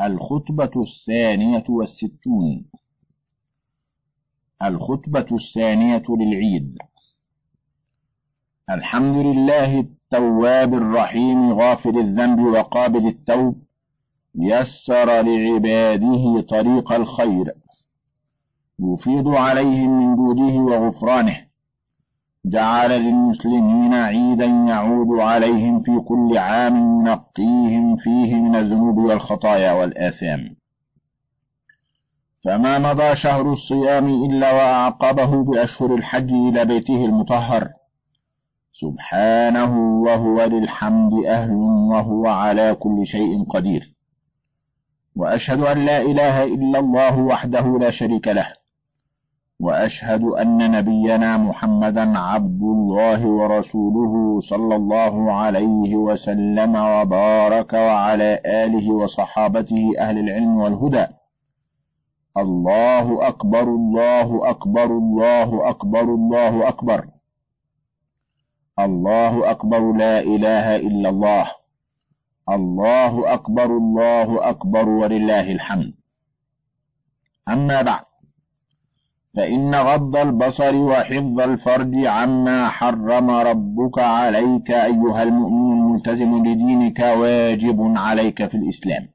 الخطبة الثانية والستون. الخطبة الثانية للعيد. الحمد لله التواب الرحيم غافل الذنب وقابل التوب يسر لعباده طريق الخير يفيض عليهم من جوده وغفرانه. جعل للمسلمين عيدا يعود عليهم في كل عام ينقيهم فيه من الذنوب والخطايا والآثام. فما مضى شهر الصيام إلا وأعقبه بأشهر الحج إلى بيته المطهر. سبحانه وهو للحمد أهل وهو على كل شيء قدير. وأشهد أن لا إله إلا الله وحده لا شريك له. وأشهد أن نبينا محمدا عبد الله ورسوله صلى الله عليه وسلم وبارك وعلى آله وصحابته أهل العلم والهدى. الله أكبر الله أكبر الله أكبر الله أكبر. الله أكبر لا إله إلا الله. الله أكبر الله أكبر ولله الحمد. أما بعد فإن غض البصر وحفظ الفرج عما حرم ربك عليك أيها المؤمن الملتزم لدينك واجب عليك في الإسلام.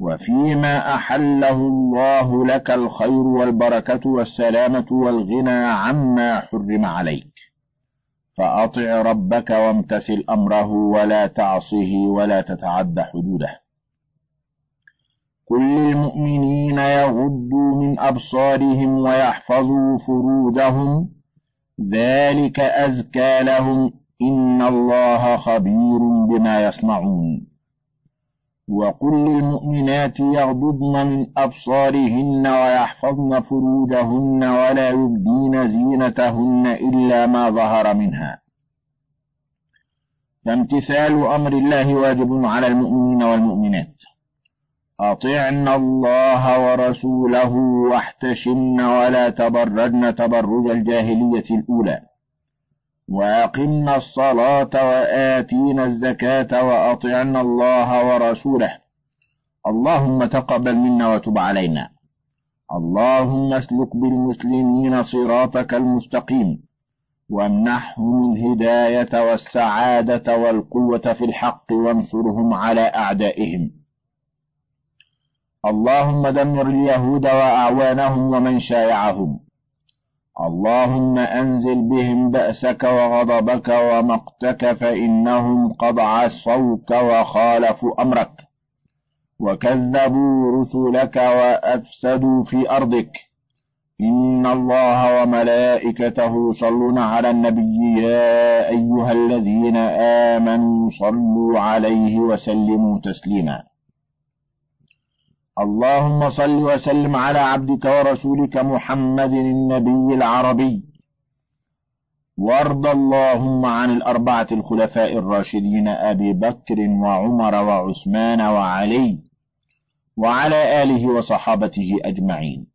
وفيما أحله الله لك الخير والبركة والسلامة والغنى عما حرم عليك. فأطع ربك وامتثل أمره ولا تعصه ولا تتعد حدوده. قل للمؤمنين يغضوا من أبصارهم ويحفظوا فروجهم. ذلك أزكى لهم. إن الله خبير بما يصنعون. وقل للمؤمنات يغضضن من أبصارهن ويحفظن فروجهن ولا يبدين زينتهن إلا ما ظهر منها. فامتثال أمر الله واجب على المؤمنين والمؤمنات. أطعن الله ورسوله واحتشمن ولا تبرجن تبرج الجاهلية الأولى. وأقمنا الصلاة وآتينا الزكاة وأطعن الله ورسوله. اللهم تقبل منا وتب علينا. اللهم اسلك بالمسلمين صراطك المستقيم. وامنحهم الهداية والسعادة والقوة في الحق وانصرهم على أعدائهم. اللهم دمر اليهود وأعوانهم ومن شايعهم. اللهم أنزل بهم بأسك وغضبك ومقتك فإنهم قد عصوك وخالفوا أمرك. وكذبوا رسلك وأفسدوا في أرضك. إن الله وملائكته يصلون على النبي يا أيها الذين آمنوا صلوا عليه وسلموا تسليما. اللهم صل وسلم على عبدك ورسولك محمد النبي العربي. وارض اللهم عن الأربعة الخلفاء الراشدين أبي بكر وعمر وعثمان وعلي وعلى آله وصحابته أجمعين.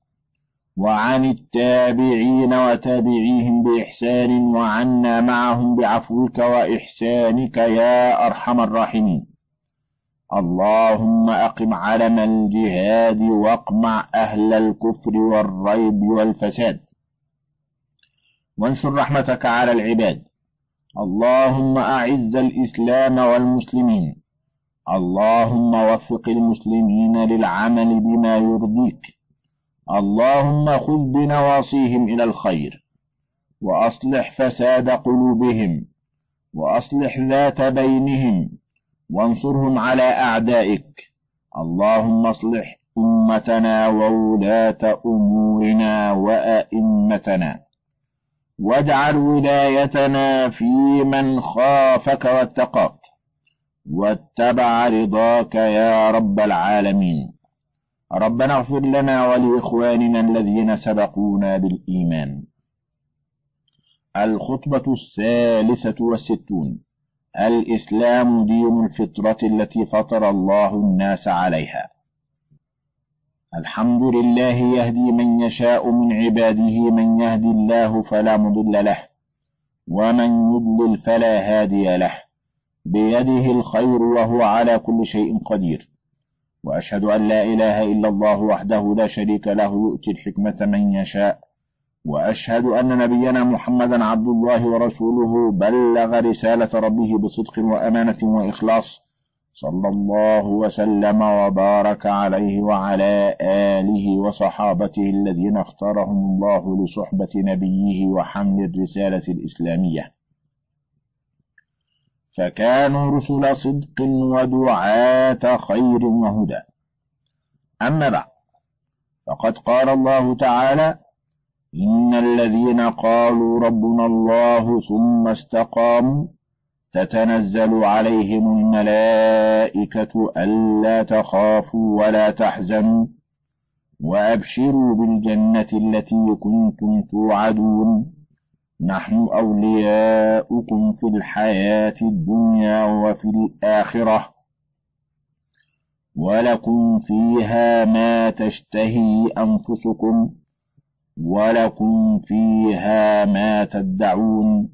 وعن التابعين وتابعيهم بإحسان وعنا معهم بعفوك وإحسانك يا أرحم الراحمين. اللهم أقم علم الجهاد واقمع أهل الكفر والريب والفساد. وانشر رحمتك على العباد. اللهم أعز الإسلام والمسلمين. اللهم وفق المسلمين للعمل بما يرضيك. اللهم خذ بنواصيهم إلى الخير. وأصلح فساد قلوبهم. وأصلح ذات بينهم. وانصرهم على أعدائك. اللهم اصلح أمتنا وولاة أمورنا وأئمتنا. واجعل ولايتنا في من خافك واتقاك. واتبع رضاك يا رب العالمين. ربنا اغفر لنا ولإخواننا الذين سبقونا بالإيمان. الخطبة الثالثة والستون. الإسلام دين الفطرة التي فطر الله الناس عليها. الحمد لله يهدي من يشاء من عباده من يهدي الله فلا مضل له ومن يضلل فلا هادي له. بيده الخير وهو على كل شيء قدير. وأشهد أن لا إله إلا الله وحده لا شريك له يؤتي الحكمة من يشاء. وأشهد أن نبينا محمدا عبد الله ورسوله بلغ رسالة ربه بصدق وأمانة وإخلاص صلى الله وسلم وبارك عليه وعلى آله وصحابته الذين اختارهم الله لصحبة نبيه وحمل الرسالة الإسلامية. فكانوا رسل صدق ودعاة خير وهدى. أما بعد فقد قال الله تعالى إن الذين قالوا ربنا الله ثم استقاموا تتنزل عليهم الملائكة ألا تخافوا ولا تحزنوا وأبشروا بالجنة التي كنتم توعدون. نحن أولياؤكم في الحياة الدنيا وفي الآخرة. ولكم فيها ما تشتهي أنفسكم. ولكم فيها ما تدعون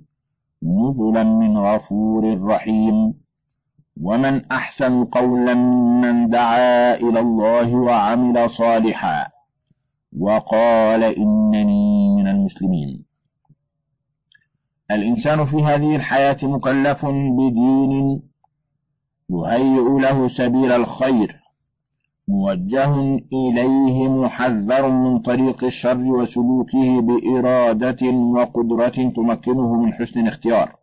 نزلا من غفور رحيم. ومن أحسن قولا ممن دعا إلى الله وعمل صالحا وقال إنني من المسلمين. الإنسان في هذه الحياة مكلف بدين يهيئ له سبيل الخير. موجه إليه محذر من طريق الشر وسلوكه بإرادة وقدرة تمكنه من حسن الاختيار.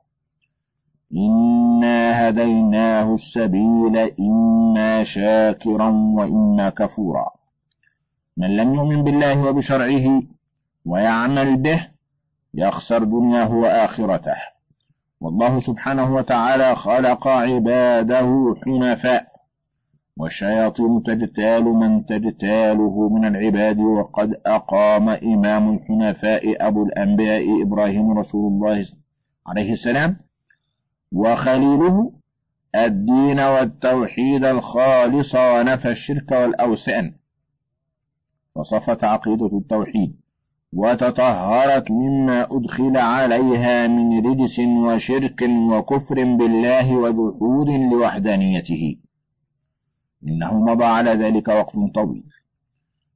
إنا هديناه السبيل إما شاكرا وإما كفورا. من لم يؤمن بالله وبشرعه ويعمل به يخسر دنياه وآخرته. والله سبحانه وتعالى خلق عباده حنفاء. والشياطين تجتال من تجتاله من العباد وقد أقام إمام الحنفاء أبو الأنبياء إبراهيم رسول الله عليه السلام وخليله الدين والتوحيد الخالص ونفى الشرك والأوثان وصفت عقيدة التوحيد وتطهرت مما أدخل عليها من رجس وشرك وكفر بالله وجحود لوحدانيته. إنه مضى على ذلك وقت طويل.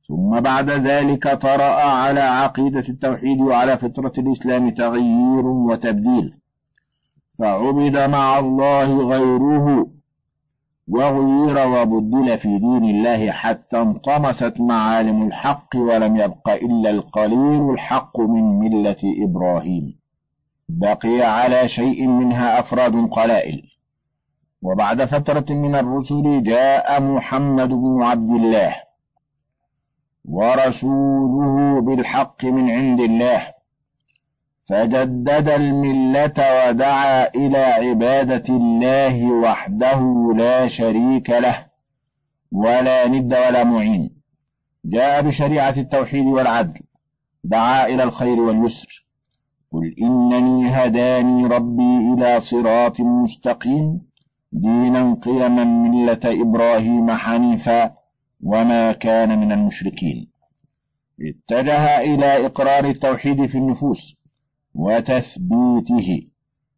ثم بعد ذلك طرأ على عقيدة التوحيد وعلى فطرة الإسلام تغيير وتبديل. فعبد مع الله غيره وغير وبدل في دين الله حتى انطمست معالم الحق ولم يبق إلا القليل الحق من ملة إبراهيم. بقي على شيء منها أفراد قلائل. وبعد فترة من الرسل جاء محمد بن عبد الله ورسوله بالحق من عند الله فجدد الملة ودعا إلى عبادة الله وحده لا شريك له ولا ند ولا معين. جاء بشريعة التوحيد والعدل دعا إلى الخير واليسر قل إنني هداني ربي إلى صراط مستقيم. دينا قيما ملة إبراهيم حنيفا وما كان من المشركين. اتجه إلى إقرار التوحيد في النفوس وتثبيته.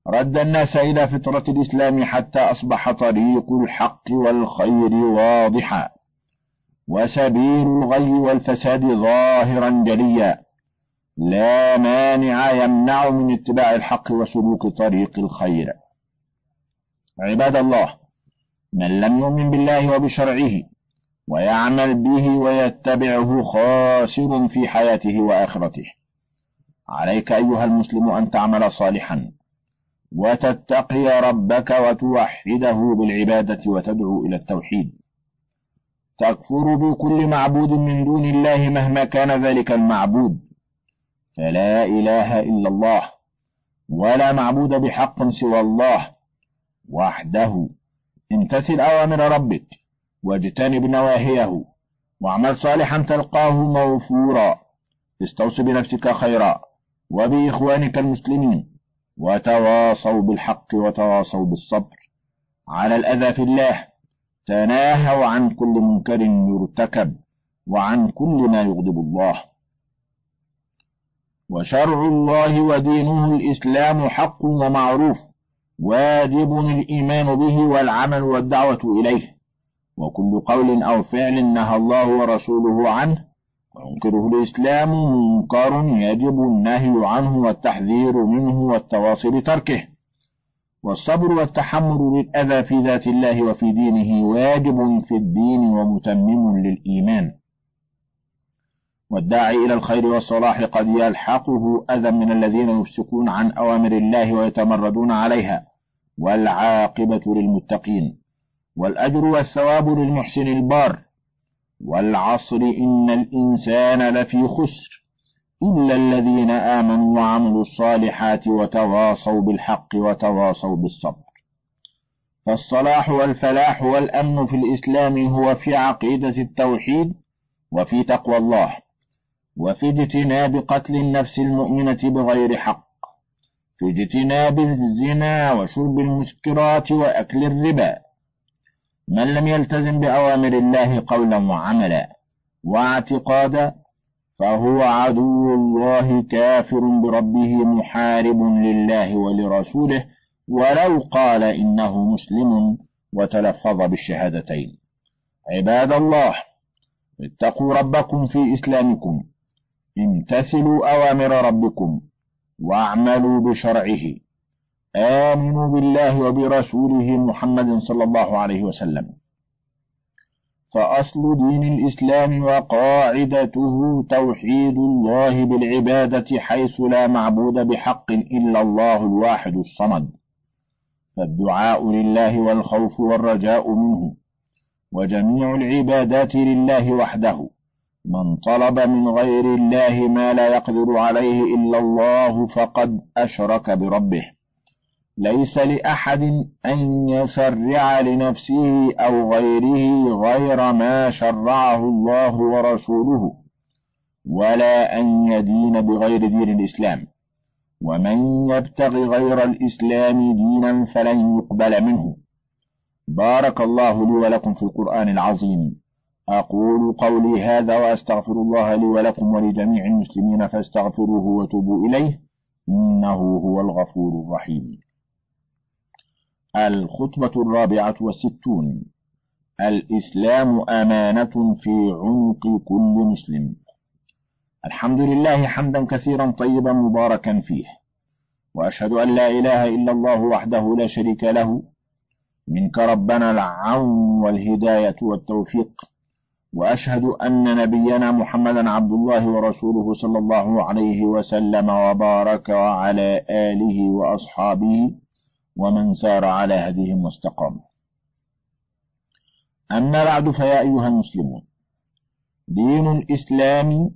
رد الناس إلى فطرة الإسلام حتى أصبح طريق الحق والخير واضحا. وسبيل الغي والفساد ظاهرا جليا. لا مانع يمنع من اتباع الحق وسلوك طريق الخير. عباد الله من لم يؤمن بالله وبشرعه ويعمل به ويتبعه خاسر في حياته وآخرته. عليك أيها المسلم أن تعمل صالحا وتتقي ربك وتوحده بالعبادة وتدعو إلى التوحيد. تكفر بكل معبود من دون الله مهما كان ذلك المعبود. فلا إله إلا الله ولا معبود بحق سوى الله. وحده. امتثل أوامر ربك واجتنب نواهيه واعمل صالحا تلقاه موفورا. استوص بنفسك خيرا وبإخوانك المسلمين وتواصوا بالحق وتواصوا بالصبر. على الأذى في الله تناهوا عن كل منكر يرتكب وعن كل ما يغضب الله. وشرع الله ودينه الإسلام حق ومعروف واجب الإيمان به والعمل والدعوة إليه. وكل قول أو فعل نهى الله ورسوله عنه وينكره الإسلام منكر يجب النهي عنه والتحذير منه والتواصي بتركه. والصبر والتحمل للأذى في ذات الله وفي دينه واجب في الدين ومتمم للإيمان. والداعي إلى الخير والصلاح قد يلحقه أذى من الذين يفسقون عن أوامر الله ويتمردون عليها. والعاقبة للمتقين والأجر والثواب للمحسن البار والعصر إن الإنسان لفي خسر إلا الذين آمنوا وعملوا الصالحات وتواصوا بالحق وتواصوا بالصبر. فالصلاح والفلاح والأمن في الإسلام هو في عقيدة التوحيد وفي تقوى الله وفي اجتناب قتل النفس المؤمنة بغير حق. في اجتناب الزنا وشرب المسكرات وأكل الربا. من لم يلتزم بأوامر الله قولا وعملا واعتقادا فهو عدو الله كافر بربه محارب لله ولرسوله ولو قال إنه مسلم وتلفظ بالشهادتين. عباد الله اتقوا ربكم في إسلامكم. امتثلوا أوامر ربكم. واعملوا بشرعه. آمنوا بالله وبرسوله محمد صلى الله عليه وسلم. فأصل دين الإسلام وقاعدته توحيد الله بالعبادة حيث لا معبود بحق إلا الله الواحد الصمد. فالدعاء لله والخوف والرجاء منه. وجميع العبادات لله وحده. من طلب من غير الله ما لا يقدر عليه إلا الله فقد أشرك بربه. ليس لأحد أن يشرع لنفسه أو غيره غير ما شرعه الله ورسوله ولا أن يدين بغير دين الإسلام. ومن يبتغ غير الإسلام دينا فلن يقبل منه. بارك الله لي ولكم في القرآن العظيم. أقول قولي هذا وأستغفر الله لي ولكم ولجميع المسلمين فاستغفروه وتوبوا إليه إنه هو الغفور الرحيم. الخطبة الرابعة والستون. الإسلام أمانة في عنق كل مسلم. الحمد لله حمدا كثيرا طيبا مباركا فيه. وأشهد أن لا إله إلا الله وحده لا شريك له. منك ربنا العون والهداية والتوفيق. وأشهد أن نبينا محمدا عبد الله ورسوله صلى الله عليه وسلم وبارك وعلى آله وأصحابه ومن سار على هديهم واستقام. أما بعد فيا أيها المسلمون دين الإسلام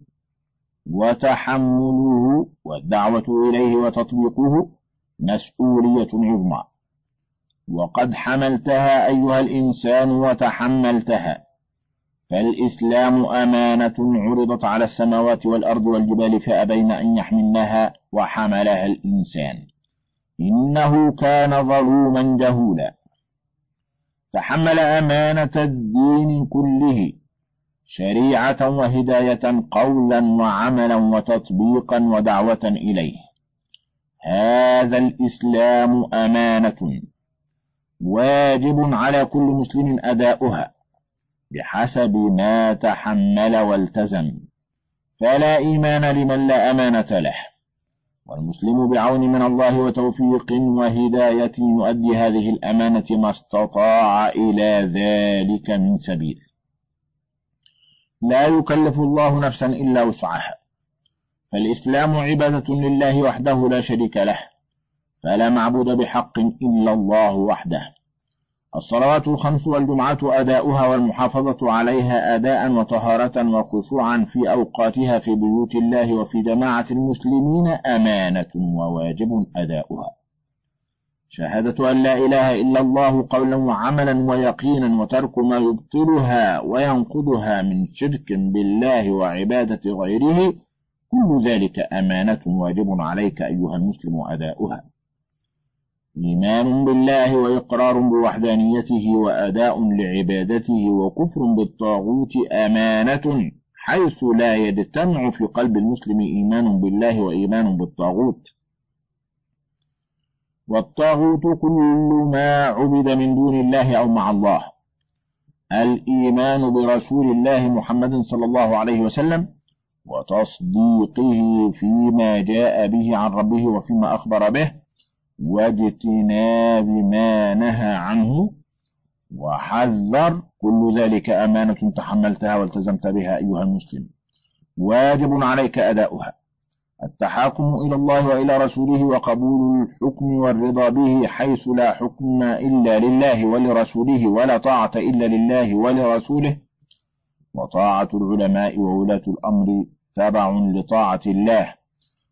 وتحمله والدعوة إليه وتطبيقه مسؤولية عظمى. وقد حملتها أيها الإنسان وتحملتها. فالإسلام أمانة عرضت على السماوات والأرض والجبال فأبين أن يحملنها وحملها الإنسان. إنه كان ظلوما جهولا. فحمل أمانة الدين كله شريعة وهداية قولا وعملا وتطبيقا ودعوة إليه. هذا الإسلام أمانة واجب على كل مسلم أداؤها. بحسب ما تحمل والتزم. فلا إيمان لمن لا أمانة له. والمسلم بعون من الله وتوفيق وهداية يؤدي هذه الأمانة ما استطاع إلى ذلك من سبيل. لا يكلف الله نفسا إلا وسعها. فالإسلام عبادة لله وحده لا شريك له. فلا معبود بحق إلا الله وحده. الصلوات الخمس والجمعة أداؤها والمحافظة عليها أداء وطهارة وخشوعا في أوقاتها في بيوت الله وفي جماعة المسلمين أمانة وواجب أداؤها. شهادة أن لا إله إلا الله قولا وعملا ويقينا وترك ما يبطلها وينقضها من شرك بالله وعبادة غيره كل ذلك أمانة واجب عليك أيها المسلم أداؤها. إيمان بالله وإقرار بوحدانيته وأداء لعبادته وكفر بالطاغوت أمانة حيث لا يجتمع في قلب المسلم إيمان بالله وإيمان بالطاغوت. والطاغوت كل ما عبد من دون الله أو مع الله. الإيمان برسول الله محمد صلى الله عليه وسلم وتصديقه فيما جاء به عن ربه وفيما أخبر به. واجتناب ما نهى عنه وحذر كل ذلك أمانة تحملتها والتزمت بها أيها المسلم. واجب عليك أداؤها. التحاكم إلى الله وإلى رسوله وقبول الحكم والرضا به حيث لا حكم إلا لله ولرسوله ولا طاعة إلا لله ولرسوله. وطاعة العلماء وولاة الأمر تبع لطاعة الله.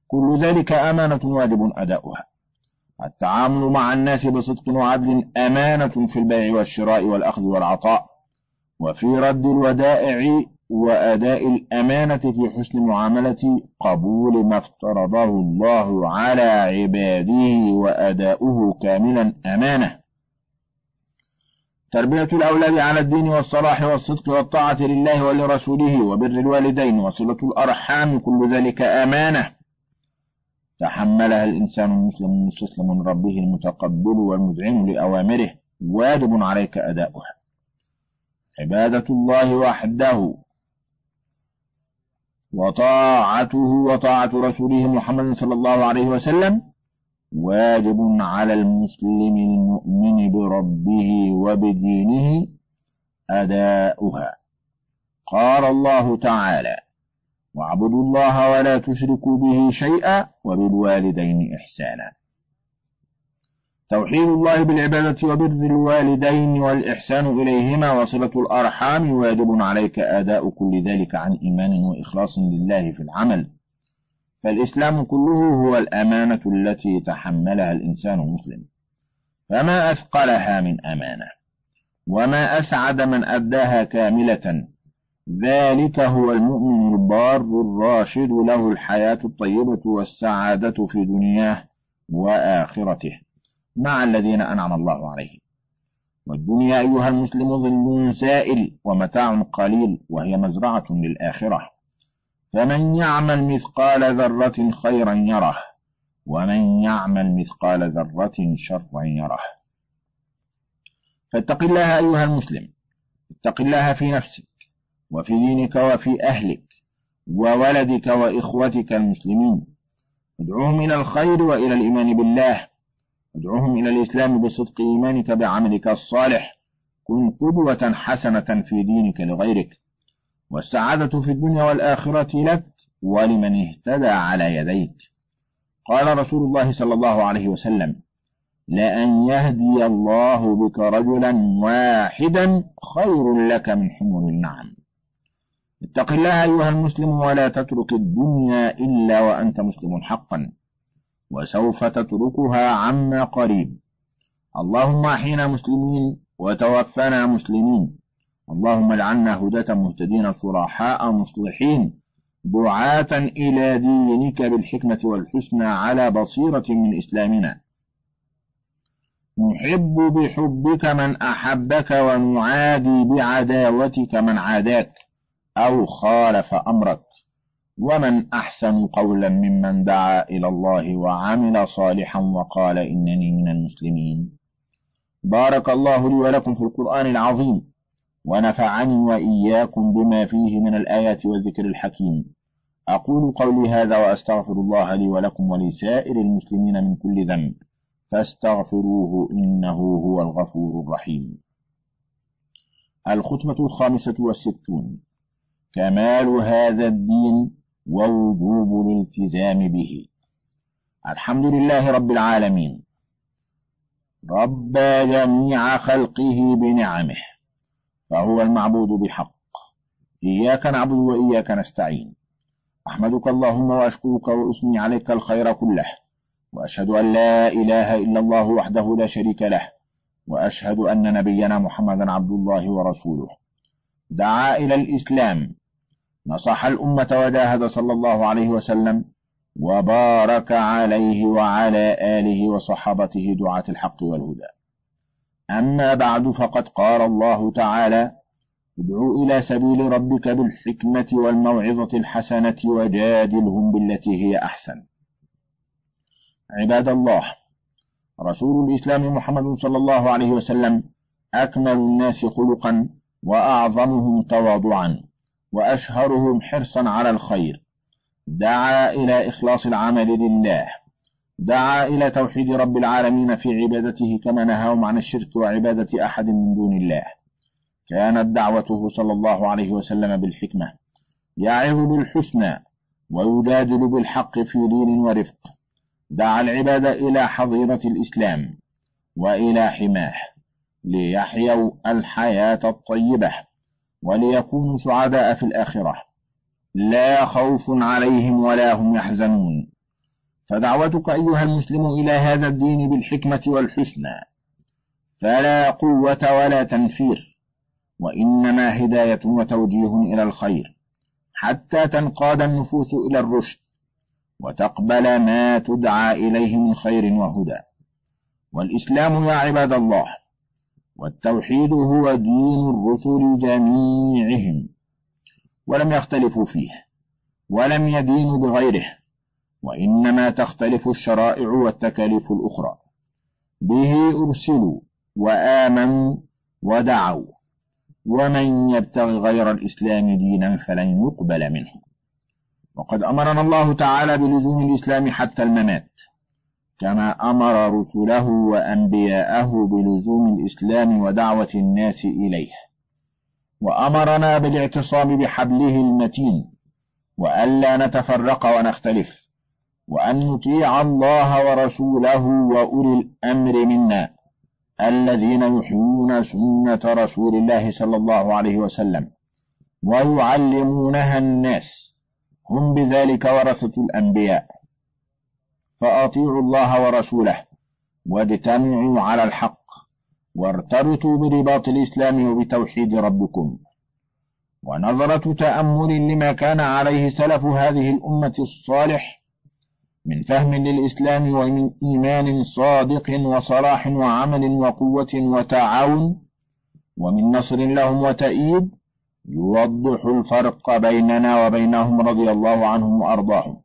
كل ذلك أمانة واجب أداؤها. التعامل مع الناس بصدق وعدل أمانة في البيع والشراء والأخذ والعطاء وفي رد الودائع وأداء الأمانة في حسن معاملة قبول ما افترضه الله على عباده وأداؤه كاملا أمانة. تربية الأولاد على الدين والصلاح والصدق والطاعة لله ولرسوله وبر الوالدين وصلة الأرحام كل ذلك أمانة. تحملها الإنسان المسلم المستسلم من ربه المتقبل والمذعن لأوامره واجب عليك أداؤها. عبادة الله وحده وطاعته وطاعة رسوله محمد صلى الله عليه وسلم واجب على المسلم المؤمن بربه وبدينه أداؤها. قال الله تعالى واعبدوا الله ولا تشركوا به شيئا وبالوالدين إحسانا. توحيد الله بالعبادة وبر الوالدين والإحسان إليهما وصلة الأرحام واجب عليك أداء كل ذلك عن إيمان وإخلاص لله في العمل. فالإسلام كله هو الأمانة التي تحملها الإنسان المسلم. فما أثقلها من أمانة وما أسعد من أداها كاملة ذلك هو المؤمن البار الراشد له الحياة الطيبة والسعادة في دنياه وآخرته مع الذين أنعم الله عليهم. والدنيا أيها المسلم ظل سائل ومتاع قليل وهي مزرعة للآخرة. فمن يعمل مثقال ذرة خيرا يره ومن يعمل مثقال ذرة شرا يره. فاتق الله أيها المسلم اتق الله في نفسك وفي دينك وفي أهلك وولدك وإخوتك المسلمين. ادعوهم إلى الخير وإلى الإيمان بالله. ادعوهم إلى الإسلام بصدق إيمانك بعملك الصالح. كن قدوة حسنة في دينك لغيرك. والسعادة في الدنيا والآخرة لك ولمن اهتدى على يديك. قال رسول الله صلى الله عليه وسلم لأن يهدي الله بك رجلا واحدا خير لك من حمر النعم. اتق الله أيها المسلم ولا تترك الدنيا إلا وأنت مسلم حقا وسوف تتركها عما قريب. اللهم أحينا مسلمين وتوفنا مسلمين. اللهم اجعلنا هداة مهتدين صراحاء مصلحين. دعاة إلى دينك بالحكمة والحسنى على بصيرة من إسلامنا. نحب بحبك من أحبك ونعادي بعداوتك من عاداك. أو خالف أمرك. ومن أحسن قولا ممن دعا إلى الله وعمل صالحا وقال إنني من المسلمين. بارك الله لي ولكم في القرآن العظيم. ونفعني وإياكم بما فيه من الآيات والذكر الحكيم. أقول قولي هذا وأستغفر الله لي ولكم ولسائر المسلمين من كل ذنب. فاستغفروه إنه هو الغفور الرحيم. الخطبة الخامسة والستون. كمال هذا الدين ووجوب الالتزام به. الحمد لله رب العالمين. رب جميع خلقه بنعمه. فهو المعبود بحق إياك نعبد وإياك نستعين. أحمدك اللهم وأشكرك وأثني عليك الخير كله. وأشهد أن لا إله إلا الله وحده لا شريك له. وأشهد أن نبينا محمدا عبد الله ورسوله. دعا إلى الإسلام. نصح الأمة وجاهد صلى الله عليه وسلم وبارك عليه وعلى آله وصحابته دعاة الحق والهدى. أما بعد فقد قال الله تعالى ادعو إلى سبيل ربك بالحكمة والموعظة الحسنة وجادلهم بالتي هي أحسن. عباد الله رسول الإسلام محمد صلى الله عليه وسلم أكمل الناس خلقا وأعظمهم تواضعا. وأشهرهم حرصا على الخير. دعا إلى إخلاص العمل لله. دعا إلى توحيد رب العالمين في عبادته كما نهاهم عن الشرك وعبادة أحد من دون الله. كانت دعوته صلى الله عليه وسلم بالحكمة. يعظ بالحسنى ويجادل بالحق في دين ورفق. دعا العباد إلى حظيرة الإسلام وإلى حماه ليحيوا الحياة الطيبة. وليكونوا سعداء في الآخرة. لا خوف عليهم ولا هم يحزنون. فدعوتك أيها المسلم إلى هذا الدين بالحكمة والحسنى. فلا قوة ولا تنفير وإنما هداية وتوجيه إلى الخير حتى تنقاد النفوس إلى الرشد وتقبل ما تدعى إليه من خير وهدى. والإسلام يا عباد الله والتوحيد هو دين الرسل جميعهم ولم يختلفوا فيه ولم يدينوا بغيره وإنما تختلف الشرائع والتكاليف الأخرى. به أرسلوا وآمنوا ودعوا ومن يبتغ غير الإسلام دينا فلن يقبل منه. وقد أمرنا الله تعالى بلزوم الإسلام حتى الممات. كما أمر رسله وأنبياءه بلزوم الإسلام ودعوة الناس إليه. وأمرنا بالاعتصام بحبله المتين وألا نتفرق ونختلف وأن نطيع الله ورسوله وأولي الأمر منا الذين يحيون سنة رسول الله صلى الله عليه وسلم ويعلمونها الناس. هم بذلك ورثة الأنبياء. فأطيعوا الله ورسوله واجتمعوا على الحق وارتبطوا برباط الإسلام وبتوحيد ربكم. ونظرة تأمل لما كان عليه سلف هذه الأمة الصالح من فهم للإسلام ومن إيمان صادق وصلاح وعمل وقوة وتعاون ومن نصر لهم وتأييد يوضح الفرق بيننا وبينهم رضي الله عنهم وأرضاهم.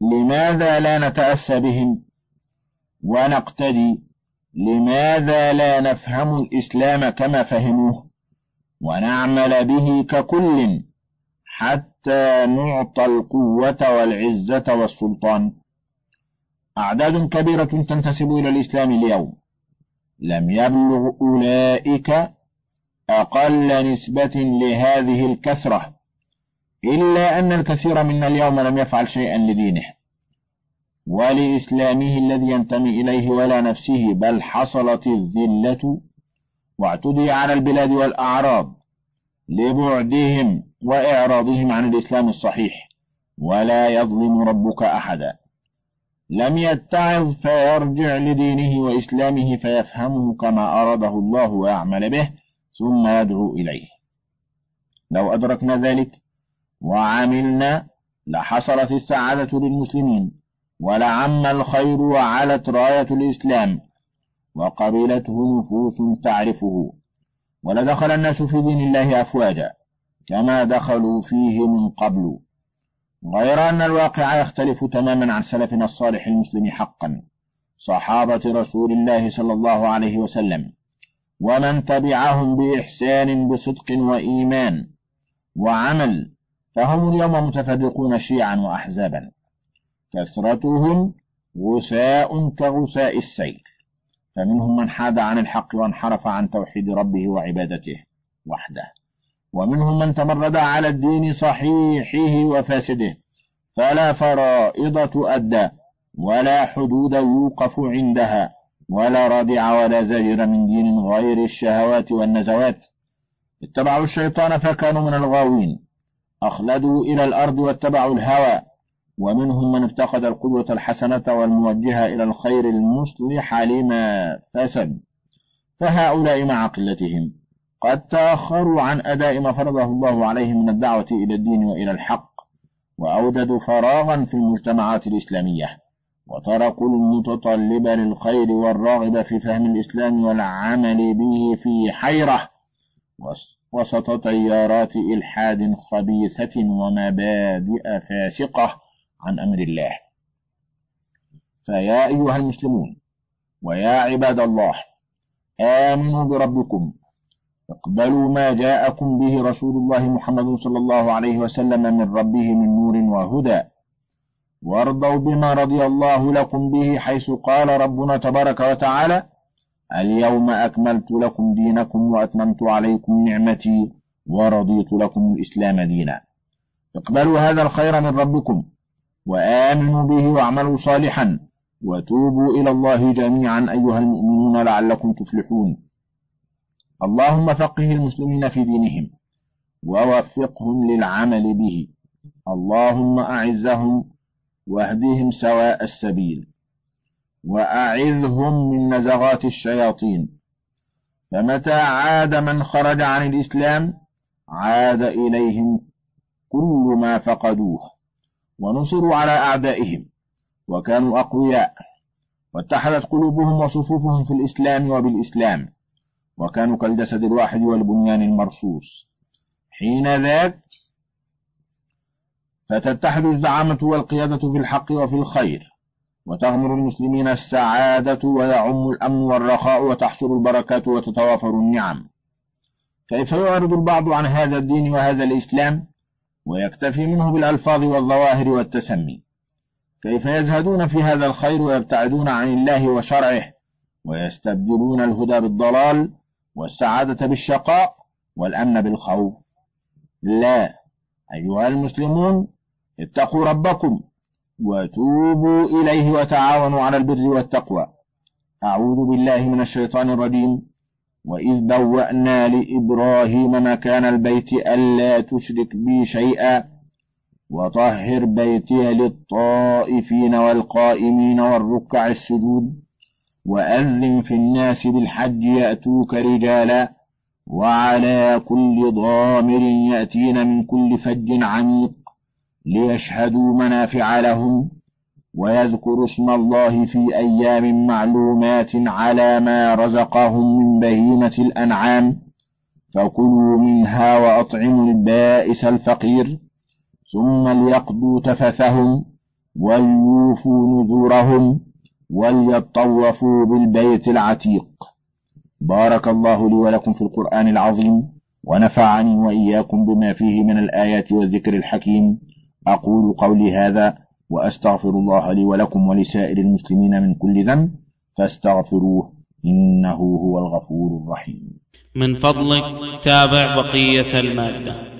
لماذا لا نتأسى بهم؟ ونقتدي. لماذا لا نفهم الإسلام كما فهموه؟ ونعمل به ككل حتى نعطى القوة والعزة والسلطان. أعداد كبيرة تنتسب إلى الإسلام اليوم. لم يبلغ أولئك أقل نسبة لهذه الكثرة. إلا أن الكثير منا اليوم لم يفعل شيئا لدينه ولإسلامه الذي ينتمي إليه ولا نفسه بل حصلت الذلة واعتدي على البلاد والأعراض لبعدهم وإعراضهم عن الإسلام الصحيح ولا يظلم ربك أحدا. لم يتعظ فيرجع لدينه وإسلامه فيفهمه كما أراده الله ويعمل به ثم يدعو إليه. لو أدركنا ذلك وعملنا لحصلت السعادة للمسلمين ولعم الخير وعلت راية الإسلام وقبلته نفوس تعرفه. ولدخل الناس في دين الله أفواجا كما دخلوا فيه من قبل. غير أن الواقع يختلف تماما عن سلفنا الصالح المسلم حقا صحابة رسول الله صلى الله عليه وسلم. ومن تبعهم بإحسان بصدق وإيمان. وعمل فهم اليوم متفرقون شيعا وأحزابا. كثرتهم غثاء كغثاء السيل فمنهم من حاد عن الحق وانحرف عن توحيد ربه وعبادته وحده. ومنهم من تمرد على الدين صحيحه وفاسده. فلا فرائض تؤدى ولا حدود يوقف عندها ولا رادع ولا زجر من دين غير الشهوات والنزوات. اتبعوا الشيطان فكانوا من الغاوين. أخلدوا إلى الأرض واتبعوا الهوى ومنهم من افتقد القدوة الحسنة والموجهة إلى الخير المصلح لما فسد. فهؤلاء مع قلتهم. قد تأخروا عن أداء ما فرضه الله عليهم من الدعوة إلى الدين وإلى الحق وأوجدوا فراغا في المجتمعات الإسلامية وتركوا المتطلب للخير والراغب في فهم الإسلام والعمل به في حيرة وسط تيارات إلحاد خبيثة ومبادئ فاسقة عن أمر الله. فيا أيها المسلمون ويا عباد الله آمنوا بربكم اقبلوا ما جاءكم به رسول الله محمد صلى الله عليه وسلم من ربه من نور وهدى وارضوا بما رضي الله لكم به حيث قال ربنا تبارك وتعالى اليوم أكملت لكم دينكم وأتممت عليكم نعمتي ورضيت لكم الإسلام دينا. اقبلوا هذا الخير من ربكم وآمنوا به واعملوا صالحا وتوبوا إلى الله جميعا أيها المؤمنون لعلكم تفلحون. اللهم فقه المسلمين في دينهم ووفقهم للعمل به. اللهم أعزهم واهدهم سواء السبيل. وأعذهم من نزغات الشياطين. فمتى عاد من خرج عن الإسلام عاد إليهم كل ما فقدوه ونصروا على أعدائهم وكانوا أقوياء. واتحدت قلوبهم وصفوفهم في الإسلام وبالإسلام وكانوا كالجسد الواحد والبنيان المرصوص. حين ذاك فتتحد الزعامة والقيادة في الحق وفي الخير. وتغمر المسلمين السعادة ويعم الأمن والرخاء وتحصل البركات وتتوافر النعم. كيف يعرض البعض عن هذا الدين وهذا الإسلام؟ ويكتفي منه بالألفاظ والظواهر والتسمي. كيف يزهدون في هذا الخير ويبتعدون عن الله وشرعه؟ ويستبدلون الهدى بالضلال والسعادة بالشقاء والأمن بالخوف. لا. أيها المسلمون اتقوا ربكم وتوبوا إليه وتعاونوا على البر والتقوى. أعوذ بالله من الشيطان الرجيم. وإذ بوأنا لإبراهيم مكان البيت ألا تشرك بي شيئا. وطهر بيتي للطائفين والقائمين والركع السجود. وأذن في الناس بالحج يأتوك رجالا. وعلى كل ضامر يأتين من كل فج عميق. ليشهدوا منافع لهم ويذكروا اسم الله في أيام معلومات على ما رزقهم من بهيمة الأنعام. فكلوا منها وأطعموا البائس الفقير ثم ليقضوا تفثهم وليوفوا نذورهم وليطوفوا بالبيت العتيق. بارك الله لي ولكم في القرآن العظيم ونفعني وإياكم بما فيه من الآيات والذكر الحكيم. أقول قولي هذا وأستغفر الله لي ولكم ولسائر المسلمين من كل ذنب فاستغفروه إنه هو الغفور الرحيم. من فضلك تابع بقية المادة.